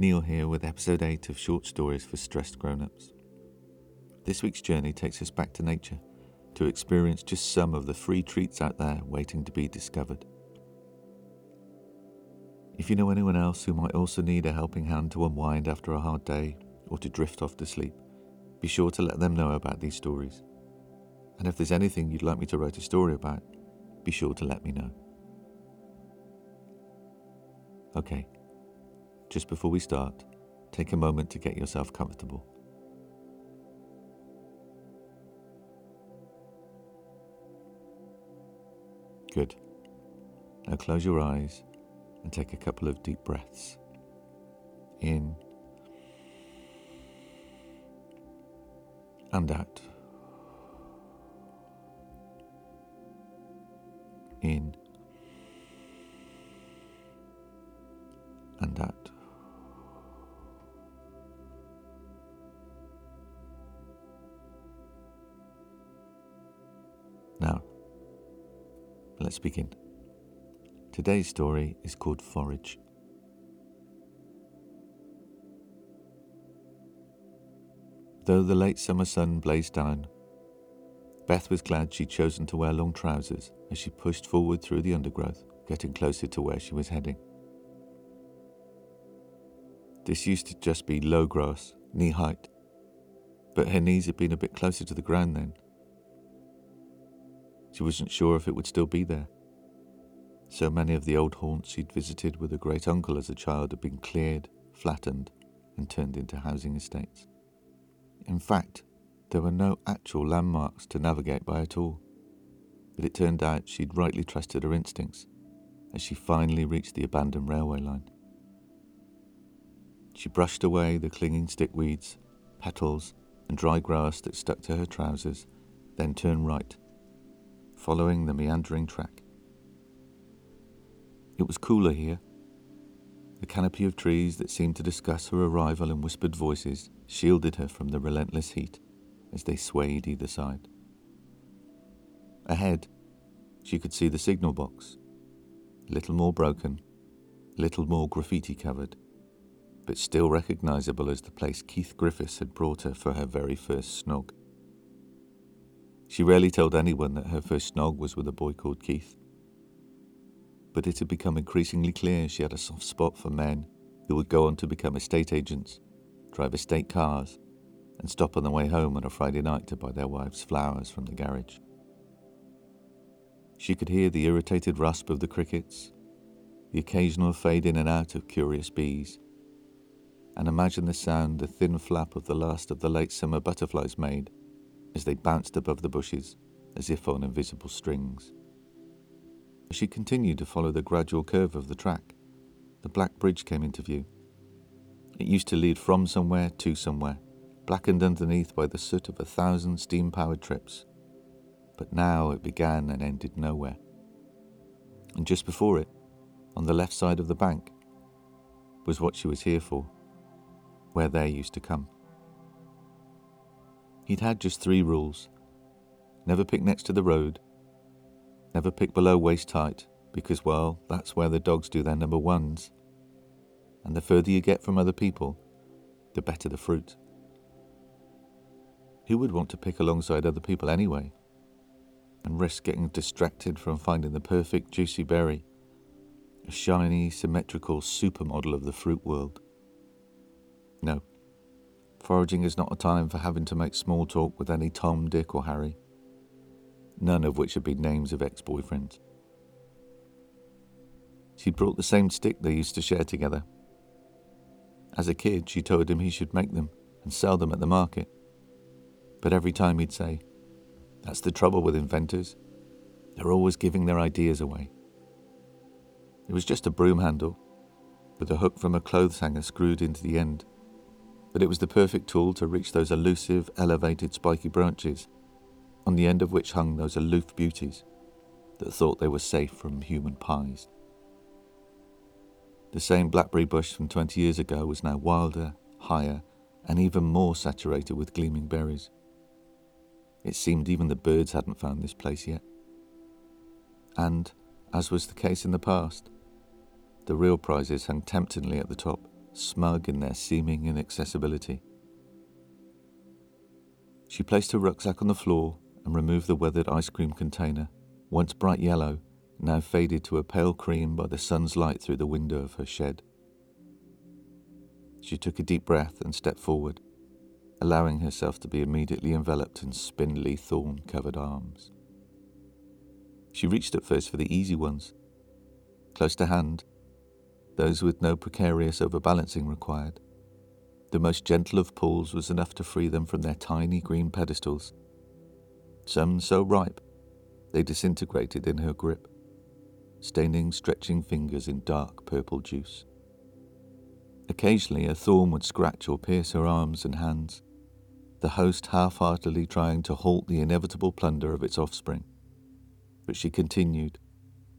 Neil here with episode 8 of Short Stories for Stressed Grown Ups. This week's journey takes us back to nature to experience just some of the free treats out there waiting to be discovered. If you know anyone else who might also need a helping hand to unwind after a hard day or to drift off to sleep, be sure to let them know about these stories. And if there's anything you'd like me to write a story about, be sure to let me know. Okay, just before we start, take a moment to get yourself comfortable. Good. Now close your eyes and take a couple of deep breaths. In and out. In and out. Let's begin. Today's story is called Forage. Though the late summer sun blazed down, Beth was glad she'd chosen to wear long trousers as she pushed forward through the undergrowth, getting closer to where she was heading. This used to just be low grass, knee height, but her knees had been a bit closer to the ground then. She wasn't sure if it would still be there. So many of the old haunts she'd visited with her great uncle as a child had been cleared, flattened, and turned into housing estates. In fact, there were no actual landmarks to navigate by at all. But it turned out she'd rightly trusted her instincts as she finally reached the abandoned railway line. She brushed away the clinging stickweeds, petals, and dry grass that stuck to her trousers, then turned right, following the meandering track. It was cooler here. The canopy of trees that seemed to discuss her arrival in whispered voices shielded her from the relentless heat as they swayed either side. Ahead, she could see the signal box, little more broken, little more graffiti covered but still recognisable as the place Keith Griffiths had brought her for her very first snog. She rarely told anyone that her first snog was with a boy called Keith. But it had become increasingly clear she had a soft spot for men who would go on to become estate agents, drive estate cars, and stop on the way home on a Friday night to buy their wives flowers from the garage. She could hear the irritated rasp of the crickets, the occasional fade in and out of curious bees, and imagine the sound the thin flap of the last of the late summer butterflies made as they bounced above the bushes as if on invisible strings. As she continued to follow the gradual curve of the track, the black bridge came into view. It used to lead from somewhere to somewhere, blackened underneath by the soot of a thousand steam powered trips. But now it began and ended nowhere. And just before it, on the left side of the bank, was what she was here for where they used to come. He'd had just three rules never pick next to the road, never pick below waist height, because, well, that's where the dogs do their number ones. And the further you get from other people, the better the fruit. Who would want to pick alongside other people anyway? And risk getting distracted from finding the perfect juicy berry, a shiny, symmetrical supermodel of the fruit world. No. Foraging is not a time for having to make small talk with any Tom, Dick, or Harry, none of which had been names of ex boyfriends. She'd brought the same stick they used to share together. As a kid, she told him he should make them and sell them at the market. But every time he'd say, That's the trouble with inventors. They're always giving their ideas away. It was just a broom handle, with a hook from a clothes hanger screwed into the end but it was the perfect tool to reach those elusive, elevated, spiky branches, on the end of which hung those aloof beauties that thought they were safe from human pies. The same blackberry bush from twenty years ago was now wilder, higher, and even more saturated with gleaming berries. It seemed even the birds hadn't found this place yet. And, as was the case in the past, The real prizes hung temptingly at the top, smug in their seeming inaccessibility. She placed her rucksack on the floor and removed the weathered ice cream container, once bright yellow, now faded to a pale cream by the sun's light through the window of her shed. She took a deep breath and stepped forward, allowing herself to be immediately enveloped in spindly thorn covered arms. She reached at first for the easy ones, close to hand, those with no precarious overbalancing required. The most gentle of pulls was enough to free them from their tiny green pedestals, some so ripe they disintegrated in her grip, staining stretching fingers in dark purple juice. Occasionally, a thorn would scratch or pierce her arms and hands, the host half heartedly trying to halt the inevitable plunder of its offspring. But she continued,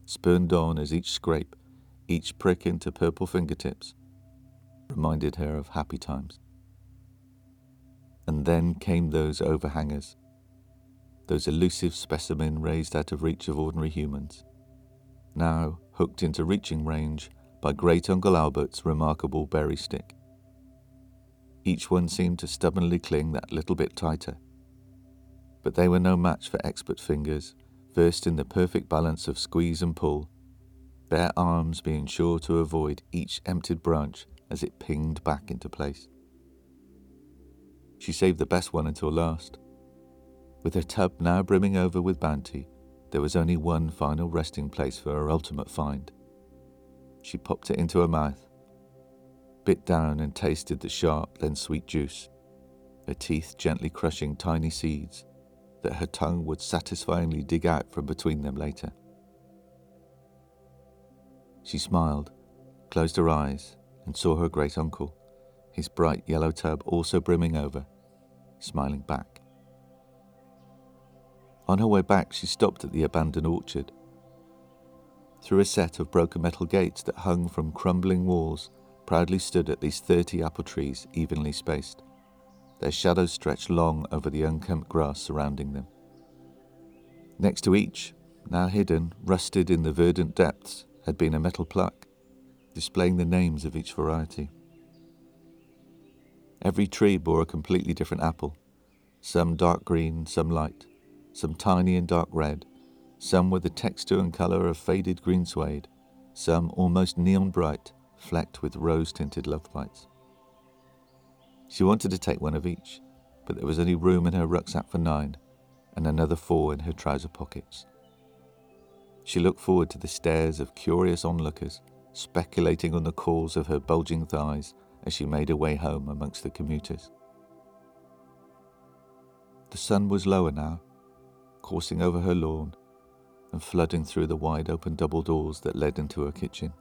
spurned on as each scrape, each prick into purple fingertips, reminded her of happy times. And then came those overhangers, those elusive specimens raised out of reach of ordinary humans, now hooked into reaching range by great Uncle Albert's remarkable berry stick. Each one seemed to stubbornly cling that little bit tighter. But they were no match for expert fingers, versed in the perfect balance of squeeze and pull, their arms being sure to avoid each emptied branch as it pinged back into place. She saved the best one until last. With her tub now brimming over with bounty, there was only one final resting place for her ultimate find. She popped it into her mouth, bit down and tasted the sharp, then sweet juice, her teeth gently crushing tiny seeds that her tongue would satisfyingly dig out from between them later. She smiled, closed her eyes, and saw her great uncle, his bright yellow tub also brimming over, smiling back. On her way back, she stopped at the abandoned orchard. Through a set of broken metal gates that hung from crumbling walls, proudly stood at least thirty apple trees evenly spaced. Their shadows stretched long over the unkempt grass surrounding them. Next to each, now hidden, rusted in the verdant depths, had been a metal plaque, displaying the names of each variety. Every tree bore a completely different apple, some dark green, some light, some tiny and dark red, some with the texture and colour of faded green suede, some almost neon bright, flecked with rose tinted love bites. She wanted to take one of each, but there was only room in her rucksack for nine, and another four in her trouser pockets. She looked forward to the stares of curious onlookers, speculating on the cause of her bulging thighs as she made her way home amongst the commuters. The sun was lower now, coursing over her lawn and flooding through the wide open double doors that led into her kitchen.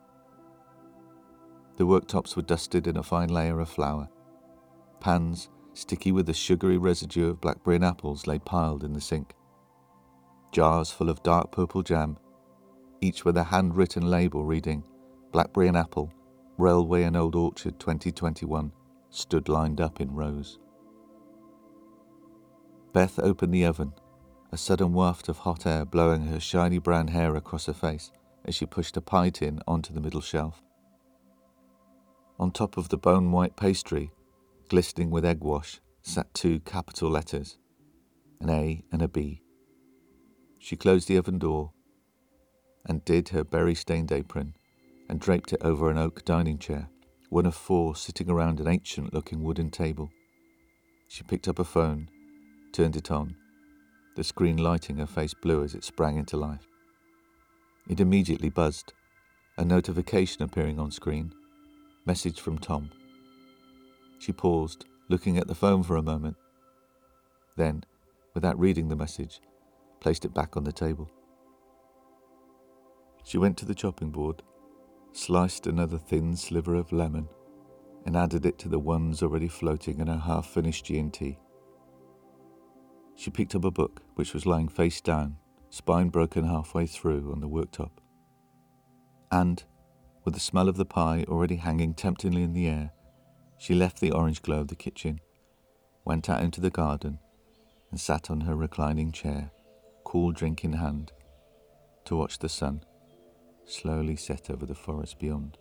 The worktops were dusted in a fine layer of flour. Pans, sticky with the sugary residue of blackberry and apples, lay piled in the sink. Jars full of dark purple jam, each with a handwritten label reading Blackberry and Apple, Railway and Old Orchard 2021, stood lined up in rows. Beth opened the oven a sudden waft of hot air blowing her shiny brown hair across her face as she pushed a pie tin onto the middle shelf. On top of the bone white pastry, glistening with egg wash, sat two capital letters an A and a B. She closed the oven door and did her berry stained apron and draped it over an oak dining chair, one of four sitting around an ancient looking wooden table. She picked up a phone, turned it on, the screen lighting her face blue as it sprang into life. It immediately buzzed, a notification appearing on screen. Message from Tom. She paused, looking at the phone for a moment. Then, without reading the message, placed it back on the table. She went to the chopping board, sliced another thin sliver of lemon, and added it to the ones already floating in her half finished G&T. She picked up a book which was lying face down, spine broken halfway through on the worktop. And, with the smell of the pie already hanging temptingly in the air, she left the orange glow of the kitchen, went out into the garden, and sat on her reclining chair, cool drink in hand, to watch the sun slowly set over the forest beyond.